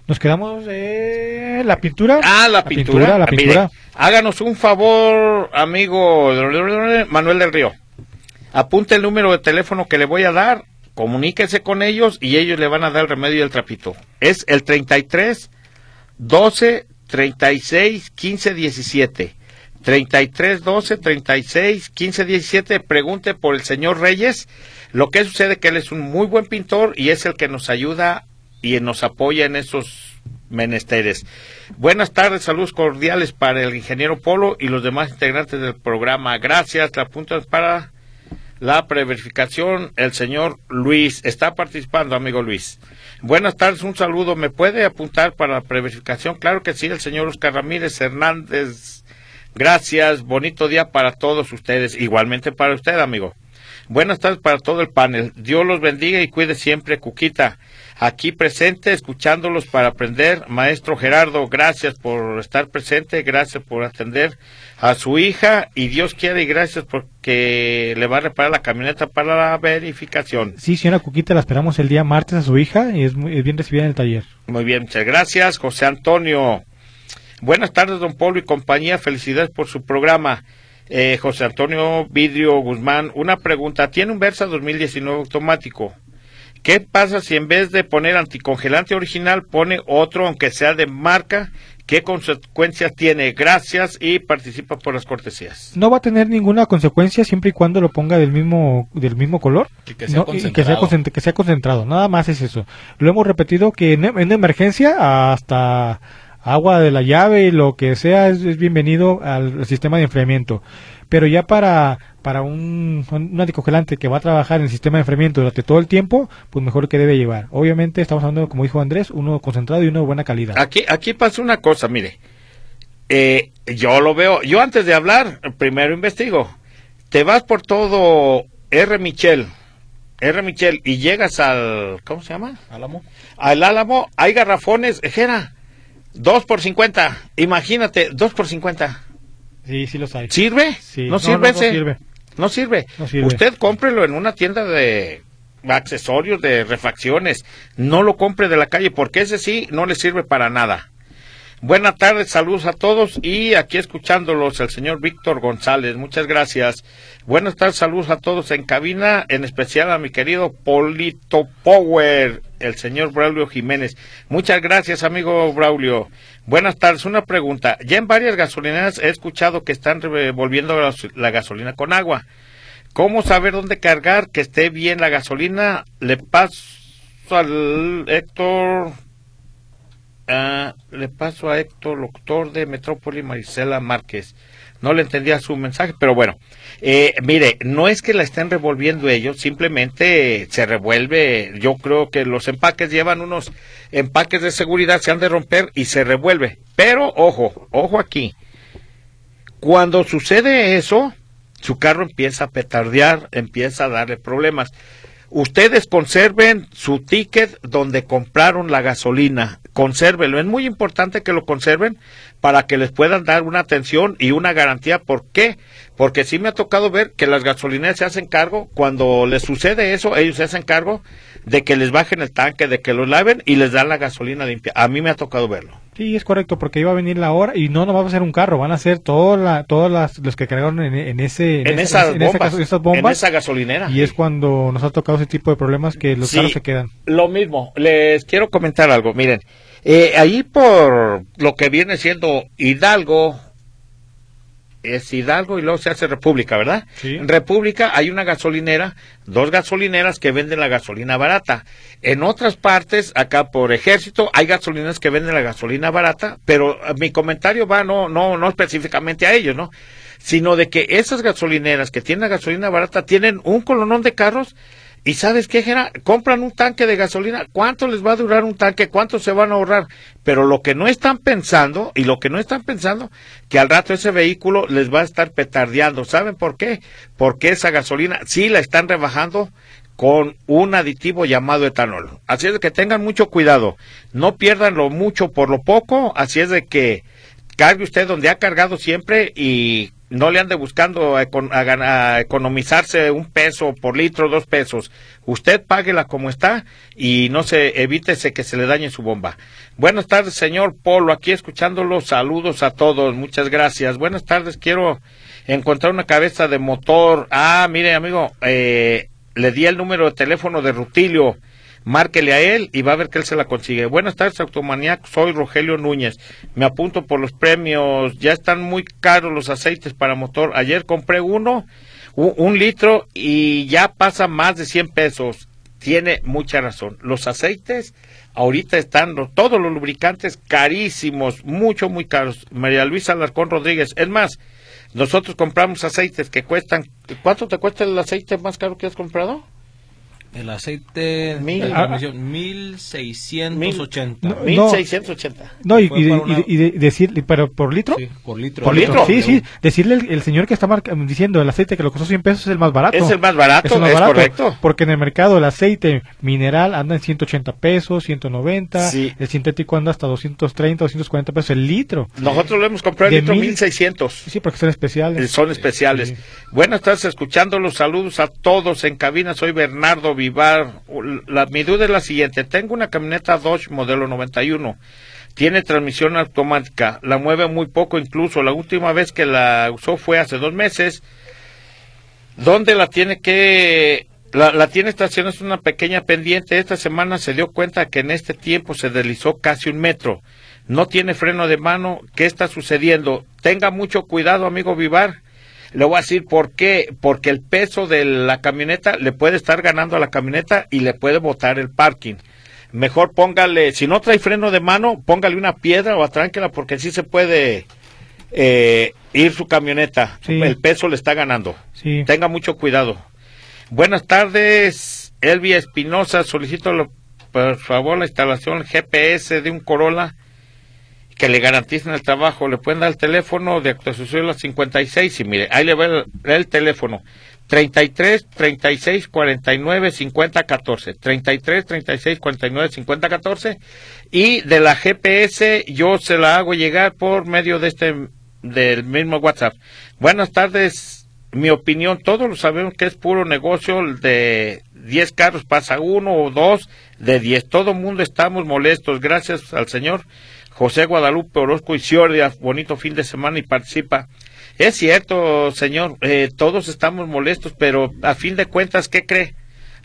C: Nos quedamos eh, la pintura.
B: Ah, la pintura.
C: La
B: Mire,
C: pintura.
B: háganos un favor, amigo Manuel del Río. Apunte el número de teléfono que le voy a dar, comuníquese con ellos y ellos le van a dar el remedio y el trapito. Es el 33 12 36 15 17. 33 12 36 15 17. Pregunte por el señor Reyes. Lo que sucede que él es un muy buen pintor y es el que nos ayuda y nos apoya en esos menesteres. Buenas tardes, saludos cordiales para el ingeniero Polo y los demás integrantes del programa. Gracias. La punta para la preverificación. El señor Luis está participando, amigo Luis. Buenas tardes, un saludo. ¿Me puede apuntar para la preverificación? Claro que sí, el señor Oscar Ramírez Hernández. Gracias, bonito día para todos ustedes, igualmente para usted, amigo. Buenas tardes para todo el panel. Dios los bendiga y cuide siempre, Cuquita. Aquí presente, escuchándolos para aprender. Maestro Gerardo, gracias por estar presente, gracias por atender a su hija y Dios quiere y gracias porque le va a reparar la camioneta para la verificación.
C: Sí, señora Cuquita, la esperamos el día martes a su hija y es, muy, es bien recibida en el taller.
B: Muy bien, muchas gracias. José Antonio. Buenas tardes, don Polo y compañía. Felicidades por su programa. Eh, José Antonio Vidrio Guzmán, una pregunta. Tiene un Versa 2019 automático. ¿Qué pasa si en vez de poner anticongelante original pone otro, aunque sea de marca, ¿Qué consecuencias tiene? Gracias y participa por las cortesías.
C: No va a tener ninguna consecuencia siempre y cuando lo ponga del mismo del mismo color
D: Y que sea
C: No, y que sea,
D: concentrado.
C: concent- que sea concentrado. Nada más es eso. Lo hemos repetido que en, en emergencia hasta agua de la llave y lo que sea es, es bienvenido al sistema de enfriamiento. Pero ya para para un, un anticongelante que va a trabajar en el sistema de enfriamiento durante todo el tiempo, pues mejor que debe llevar. Obviamente estamos hablando, como dijo Andrés, uno concentrado y uno de buena calidad.
B: Aquí, aquí pasa una cosa, mire. Eh, yo lo veo, yo antes de hablar, primero investigo. Te vas por todo R. Michel, R. Michel, y llegas al, ¿cómo se llama?
D: Álamo.
B: Al Álamo, hay garrafones, Jera, dos por cincuenta. Imagínate, dos por cincuenta.
C: Sí, sí los hay.
B: ¿Sirve?
C: Sí.
B: ¿No, sirve ese?
C: sirve.
B: No sirve.
C: No sirve.
B: Usted cómprelo en una tienda de accesorios, de refacciones. No lo compre de la calle porque ese sí no le sirve para nada. Buenas tardes, saludos a todos y aquí escuchándolos el señor Víctor González. Muchas gracias. Buenas tardes, saludos a todos en cabina, en especial a mi querido Polito Power, el señor Braulio Jiménez. Muchas gracias, amigo Braulio. Buenas tardes, una pregunta. Ya en varias gasolineras he escuchado que están revolviendo la, gasolina con agua. ¿Cómo saber dónde cargar que esté bien la gasolina? Le paso al Héctor. Ah, le paso a Héctor, doctor de Metrópoli, Marisela Márquez. No le entendía su mensaje, pero bueno. Eh, mire, no es que la estén revolviendo ellos, simplemente se revuelve. Yo creo que los empaques llevan unos empaques de seguridad, se han de romper y se revuelve. Pero, ojo, ojo aquí. Cuando sucede eso, su carro empieza a petardear, empieza a darle problemas. Ustedes conserven su ticket donde compraron la gasolina, consérvenlo. Es muy importante que lo conserven para que les puedan dar una atención y una garantía. ¿Por qué? Porque sí me ha tocado ver que las gasolineras se hacen cargo, cuando les sucede eso, ellos se hacen cargo de que les bajen el tanque, de que lo laven y les dan la gasolina limpia. A mí me ha tocado verlo.
C: Sí, es correcto, porque iba a venir la hora y no, no va a ser un carro, van a ser todas la, todas las, los que cargaron en, en ese,
B: En,
C: esa-
B: esas,
C: en
B: bombas,
C: esas
B: en esa gasolinera.
C: y es cuando nos ha tocado ese tipo de problemas que los
B: Sí.
C: carros se quedan.
B: Lo mismo, les quiero comentar algo. Miren, eh, ahí por lo que viene siendo Hidalgo, es Hidalgo y luego se hace República, ¿verdad?
C: Sí.
B: En República hay una gasolinera, dos gasolineras que venden la gasolina barata. En otras partes, acá por Ejército, hay gasolineras que venden la gasolina barata, pero eh, mi comentario va no, no, no específicamente a ellos, ¿no? Sino de que esas gasolineras que tienen la gasolina barata tienen un colonón de carros y sabes qué, Gera? compran un tanque de gasolina, ¿cuánto les va a durar un tanque? ¿Cuánto se van a ahorrar? Pero lo que no están pensando, y lo que no están pensando, que al rato ese vehículo les va a estar petardeando. ¿Saben por qué? Porque esa gasolina sí la están rebajando con un aditivo llamado etanol. Así es de que tengan mucho cuidado, no pierdan lo mucho por lo poco, así es de que cargue usted donde ha cargado siempre y no le ande buscando a, economizarse un peso por litro, dos pesos. Usted páguela como está y no se evítese que se le dañe su bomba. Buenas tardes, señor Polo, aquí escuchándolo. Saludos a todos, muchas gracias. Buenas tardes, quiero encontrar una cabeza de motor. Ah, mire, amigo, eh, le di el número de teléfono de Rutilio. Márquele a él y va a ver que él se la consigue. Buenas tardes, Automaniac. Soy Rogelio Núñez. Me apunto por los premios. Ya están muy caros los aceites para motor. Ayer compré uno, u- un litro, y ya pasa más de 100 pesos. Tiene mucha razón. Los aceites ahorita están, todos los lubricantes carísimos, mucho, muy caros. María Luisa Alarcón Rodríguez. Es más, nosotros compramos aceites que cuestan. ¿Cuánto te cuesta el aceite más caro que has comprado?
E: El aceite
B: Mil.
E: de
C: Ah,
E: transmisión, 1680.
C: No,
B: 1680.
C: No, y, y de-
E: para una-
C: y de- y de- decir, pero por litro.
E: Sí, por litro.
B: ¿Por litro?
C: Sí, sí, decirle el, el señor que está marca- diciendo el aceite que lo costó 100 pesos es el más barato.
B: Es el más barato,
C: Es el más
B: es
C: barato,
B: correcto.
C: Porque en el mercado el aceite mineral anda en 180 pesos, 190,
B: Sí.
C: el sintético anda hasta 230, 240 pesos el litro.
B: Nosotros lo hemos comprado
C: De
B: el litro
C: mil-
B: 1600.
C: Sí, porque son especiales.
B: Son especiales.
C: Sí.
B: Buenas tardes, escuchando los saludos a todos en cabina. Soy Bernardo Vivar. La, mi duda es la siguiente. Tengo una camioneta Dodge modelo 91. Tiene transmisión automática. La mueve muy poco incluso. La última vez que la usó fue hace dos meses. ¿Dónde la tiene que... La, la tiene estacionada es una pequeña pendiente. Esta semana se dio cuenta que en este tiempo se deslizó casi un metro. no tiene freno de mano, ¿qué está sucediendo? Tenga mucho cuidado, amigo Vivar. Le voy a decir por qué, porque el peso de la camioneta le puede estar ganando a la camioneta y le puede botar el parking. Mejor póngale, si no trae freno de mano, póngale una piedra o atránquela porque sí se puede eh, ir su camioneta.
C: Sí.
B: El peso le está ganando.
C: Sí.
B: Tenga mucho cuidado. Buenas tardes, Elvia Espinosa. Solicito, por favor, la instalación GPS de un Corolla que le garanticen el trabajo. Le pueden dar el teléfono de actualización a las 56 y mire, ahí le va el, el teléfono. 33 36 49 50 14 33 36 49 50 14 y de la GPS yo se la hago llegar por medio de este del mismo WhatsApp. Buenas tardes, mi opinión, todos lo sabemos que es puro negocio de 10 carros pasa uno o dos de 10. Todo mundo estamos molestos, gracias al señor José Guadalupe Orozco y Ciordia, bonito fin de semana y participa. Es cierto, señor, eh, todos estamos molestos, pero a fin de cuentas, ¿qué cree?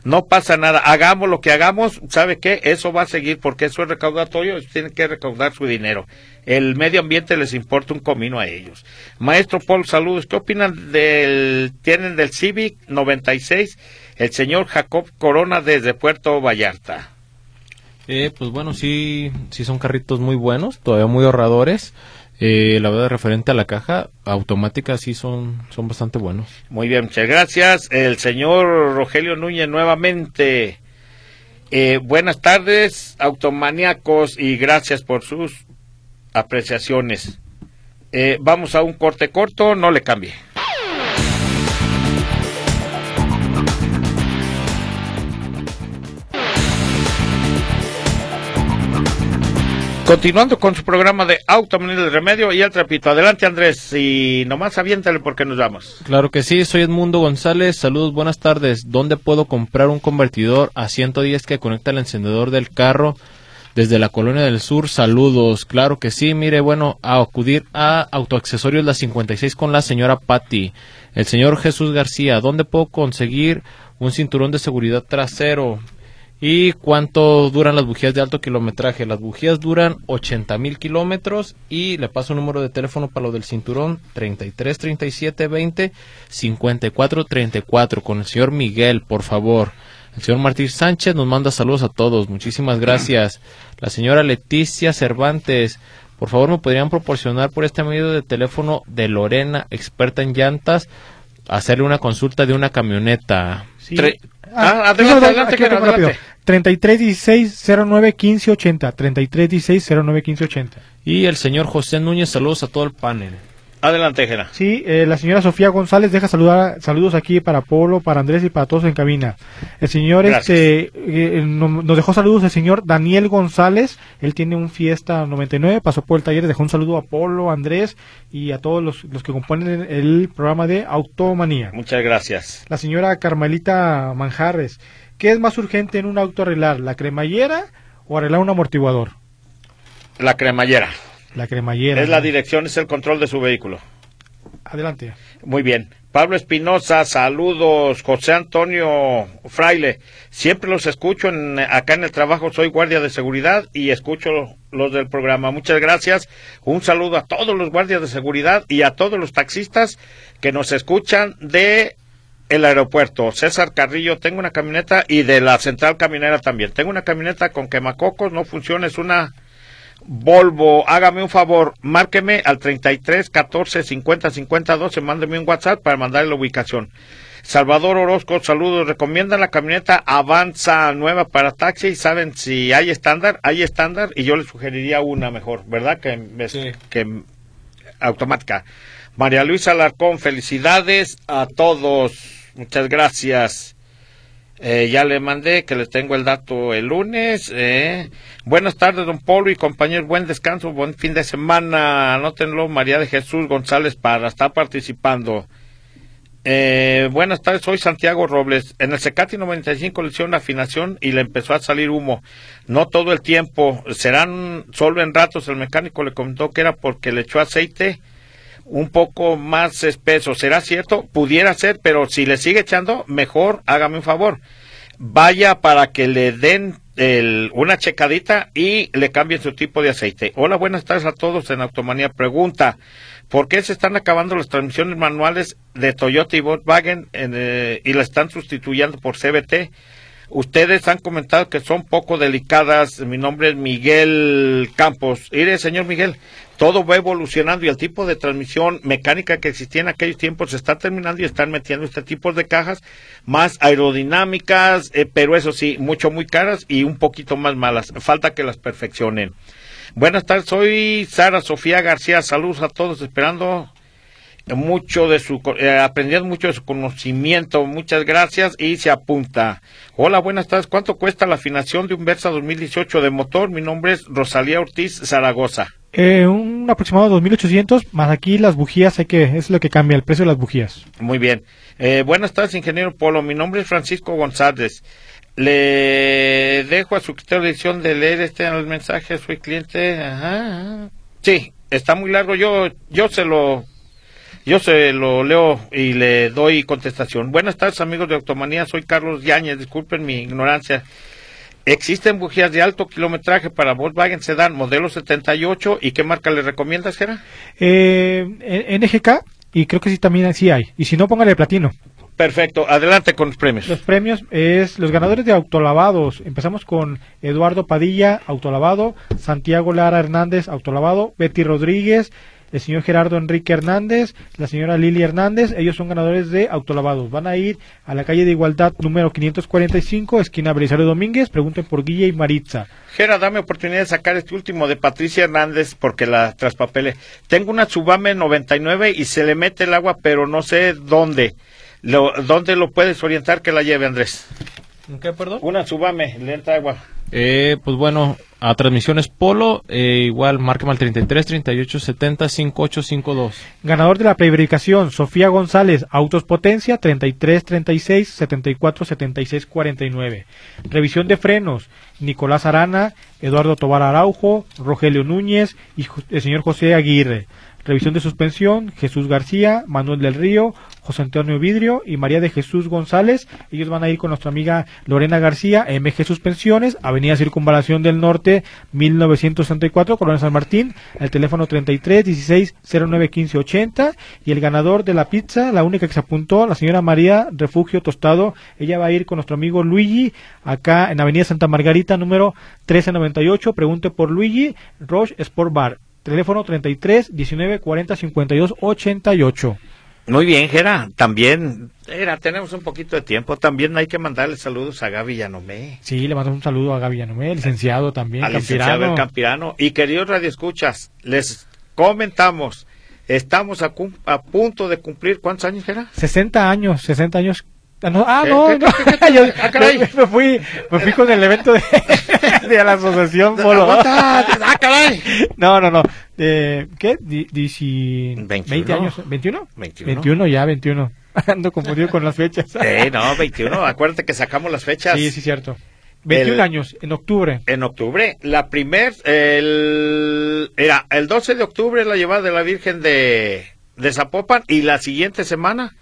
B: No pasa nada. Hagamos lo que hagamos, ¿sabe qué? Eso va a seguir porque eso es recaudatorio, tienen que recaudar su dinero. El medio ambiente les importa un comino a ellos. Maestro Paul, saludos. ¿Qué opinan del, tienen del Civic 96? El señor Jacob Corona desde Puerto Vallarta.
D: Eh, pues bueno, sí, sí son carritos muy buenos, todavía muy ahorradores. Eh, la verdad, referente a la caja automática, sí son, son bastante buenos.
B: Muy bien, muchas gracias. El señor Rogelio Núñez nuevamente. Eh, buenas tardes, automaníacos, y gracias por sus apreciaciones. Eh, vamos a un corte corto, no le cambie. Continuando con su programa de Automanía del Remedio y el trapito. Adelante Andrés y nomás aviéntale porque nos vamos.
D: Claro que sí, soy Edmundo González. Saludos, buenas tardes. ¿Dónde puedo comprar un convertidor a 110 que conecta el encendedor del carro desde la colonia del sur? Saludos. Claro que sí, mire, bueno, a acudir a Autoaccesorios La 56 con la señora Patty. El señor Jesús García, ¿dónde puedo conseguir un cinturón de seguridad trasero? ¿Y cuánto duran las bujías de alto kilometraje? Las bujías duran 80 mil kilómetros y le paso un número de teléfono para lo del cinturón 33 37 20 54 34 con el señor Miguel, por favor. El señor Martín Sánchez nos manda saludos a todos. Muchísimas gracias. La señora Leticia Cervantes, por favor me podrían proporcionar por este medio de teléfono de Lorena, experta en llantas, hacerle una consulta de una camioneta.
C: Sí.
B: Tre-
C: Ah,
B: Ah, adelante,
C: aquí
B: adelante,
C: aquí
B: adelante.
C: 33 16 09 15 80. 33 16 09 15 80.
D: Y el señor José Núñez, saludos a todo el panel.
B: Adelante.
C: Sí, eh, la señora Sofía González deja saludar, saludos aquí para Polo, para Andrés y para todos en cabina. El señor este, eh, no- nos dejó saludos el señor Daniel González, él tiene un Fiesta 99, pasó por el taller, dejó un saludo a Polo, a Andrés y a todos los, los que componen el programa de Automanía.
B: Muchas gracias.
C: La señora Carmelita Manjarres, ¿qué es más urgente en un auto arreglar, la cremallera o arreglar un amortiguador?
B: La cremallera.
C: La cremallera.
B: Es la dirección, es el control de su vehículo.
C: Adelante.
B: Muy bien. Pablo Espinosa, saludos. José Antonio Fraile, siempre los escucho en, acá en el trabajo, soy guardia de seguridad y escucho los del programa. Muchas gracias. Un saludo a todos los guardias de seguridad y a todos los taxistas que nos escuchan de el aeropuerto. César Carrillo, tengo una camioneta y de la central caminera también. Tengo una camioneta con quemacocos, no funciona, es una Volvo, hágame un favor, márqueme al 33 14 50 50 12, mándeme un WhatsApp para mandarle la ubicación. Salvador Orozco, saludos. Recomiendan la camioneta Avanza nueva para taxi. ¿Saben si hay estándar? Hay estándar y yo le sugeriría una mejor, ¿verdad? Que, es-
D: Sí.
B: que automática. María Luisa Alarcón, felicidades a todos. Muchas gracias. Eh, ya le mandé que les tengo el dato el lunes. eh. Buenas tardes, don Polo y compañeros. Buen descanso, buen fin de semana. Anótenlo, María de Jesús González para estar participando. Eh, buenas tardes, soy Santiago Robles. En el Secati 95 le hicieron afinación y le empezó a salir humo. No todo el tiempo, serán solo en ratos. El mecánico le comentó que era porque le echó aceite un poco más espeso. ¿Será cierto? Pudiera ser, pero si le sigue echando, mejor hágame un favor. Vaya para que le den el- una checadita y le cambien su tipo de aceite. Hola, buenas tardes a todos en Automanía. Pregunta, ¿por qué se están acabando las transmisiones manuales de Toyota y Volkswagen en, eh, y la están sustituyendo por CBT? Ustedes han comentado que son poco delicadas. Mi nombre es Miguel Campos. Mire, señor Miguel, todo va evolucionando y el tipo de transmisión mecánica que existía en aquellos tiempos se está terminando y están metiendo este tipo de cajas más aerodinámicas, eh, pero eso sí, mucho muy caras y un poquito más malas. Falta que las perfeccionen. Buenas tardes, soy Sara Sofía García. Saludos a todos, esperando mucho de su eh, aprendiendo mucho de su conocimiento. Muchas gracias y se apunta. Hola, buenas tardes. ¿Cuánto cuesta la afinación de un Versa 2018 de motor? Mi nombre es Rosalía Ortiz Zaragoza.
C: Eh, un aproximado de 2800, más aquí las bujías, hay que, es lo que cambia, el precio de las bujías.
B: Muy bien. Eh, buenas tardes, ingeniero Polo. Mi nombre es Francisco González. Le dejo a su criterio de edición de leer este mensaje. Soy cliente. Ajá. Sí, está muy largo. Yo, yo se lo, yo se lo leo y le doy contestación. Buenas tardes, amigos de Automanía. Soy Carlos Yáñez. Disculpen mi ignorancia. Existen bujías de alto kilometraje para Volkswagen Sedan modelo 78. ¿Y qué marca le recomiendas, Gera?
C: Eh, NGK, y creo que sí también sí hay. Y si no, póngale platino.
B: Perfecto. Adelante con los premios.
C: Los premios es los ganadores de autolavados. Empezamos con Eduardo Padilla, autolavado, Santiago Lara Hernández, autolavado, Betty Rodríguez, el señor Gerardo Enrique Hernández, la señora Lili Hernández, ellos son ganadores de autolavados. Van a ir a la calle de Igualdad número 545, esquina Belisario Domínguez, pregunten por Guille y Maritza.
B: Gera, dame oportunidad de sacar este último de Patricia Hernández porque la traspapele. Tengo una Subame 99 y se le mete el agua, pero no sé dónde. Lo, ¿Dónde lo puedes orientar que la lleve, Andrés?
D: ¿Qué, perdón?
B: Una Subame, le entra agua.
D: Eh, pues bueno, a transmisiones Polo, eh, igual, márqueme al 33 38 70 5852.
C: Ganador de la preverificación, Sofía González, Autos Potencia, 33 36 74 76 49. Revisión de frenos, Nicolás Arana, Eduardo Tobar Araujo, Rogelio Núñez y el señor José Aguirre. Revisión de suspensión, Jesús García, Manuel del Río, José Antonio Vidrio y María de Jesús González. Ellos van a ir con nuestra amiga Lorena García, MG Suspensiones, Avenida Circunvalación del Norte, 1964, Colonia San Martín, el teléfono 33 16 09 15 80 y el ganador de la pizza, la única que se apuntó, la señora María Refugio Tostado, ella va a ir con nuestro amigo Luigi, acá en Avenida Santa Margarita, número 1398, pregunte por Luigi, Roche Sport Bar, teléfono 33 19 40 52 88.
B: Muy bien, Gera. También, Gera, tenemos un poquito de tiempo. También hay que mandarle saludos a Gaby Yanomé.
C: Sí, le mandamos un saludo a Gaby Yanomé, licenciado también,
B: al licenciado
C: campirano.
B: El Campirano. Y queridos radioescuchas, les comentamos, estamos a, cum- a punto de cumplir, ¿cuántos años, Gera?
C: 60 años, 60 años. Ah, no, ah,
B: ¿Qué-
C: no, Yo- me fui, me fui con el evento de, de la asociación Polo.
B: ¡Ah, caray!
C: No, no, no. Eh, ¿Qué? Dici-
B: 21.
C: 20 años. ¿21?
B: 21.
C: ya, 21. Ando confundido con las fechas.
B: Sí, no, 21. Acuérdate que sacamos las fechas.
C: Sí, sí, cierto. 21
B: El-
C: años, en octubre.
B: En octubre, la primer, el, era el 12 de octubre la llevada de la Virgen de, de Zapopan y la siguiente semana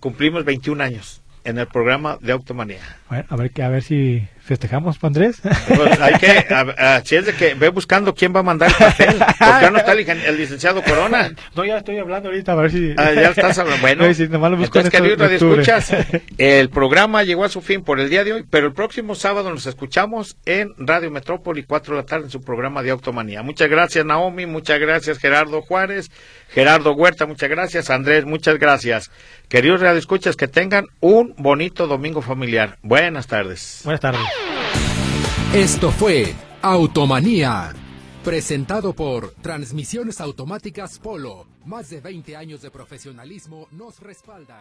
B: cumplimos 21 años en el programa de Automanía.
C: Bueno, a ver, a ver si festejamos, Andrés.
B: Pues hay que, así es de que ve buscando quién va a mandar el papel. ¿Por qué no está el, licenciado Corona?
C: no, ya estoy hablando ahorita, a ver si...
B: Ah, ya estás hablando. Bueno,
C: No, sí, nomás lo busco
B: entonces,
C: de
B: radioescuchas, el programa llegó a su fin por el día de hoy, pero el próximo sábado nos escuchamos en Radio Metrópoli, 4 de la tarde, en su programa de Automanía. Muchas gracias, Naomi, muchas gracias, Gerardo Juárez, Gerardo Huerta, muchas gracias, Andrés, muchas gracias. Queridos radioescuchas, que tengan un bonito domingo familiar. Buenas tardes.
C: Buenas tardes.
A: Esto fue Automanía, presentado por Transmisiones Automáticas Polo. Más de 20 años de profesionalismo nos respalda.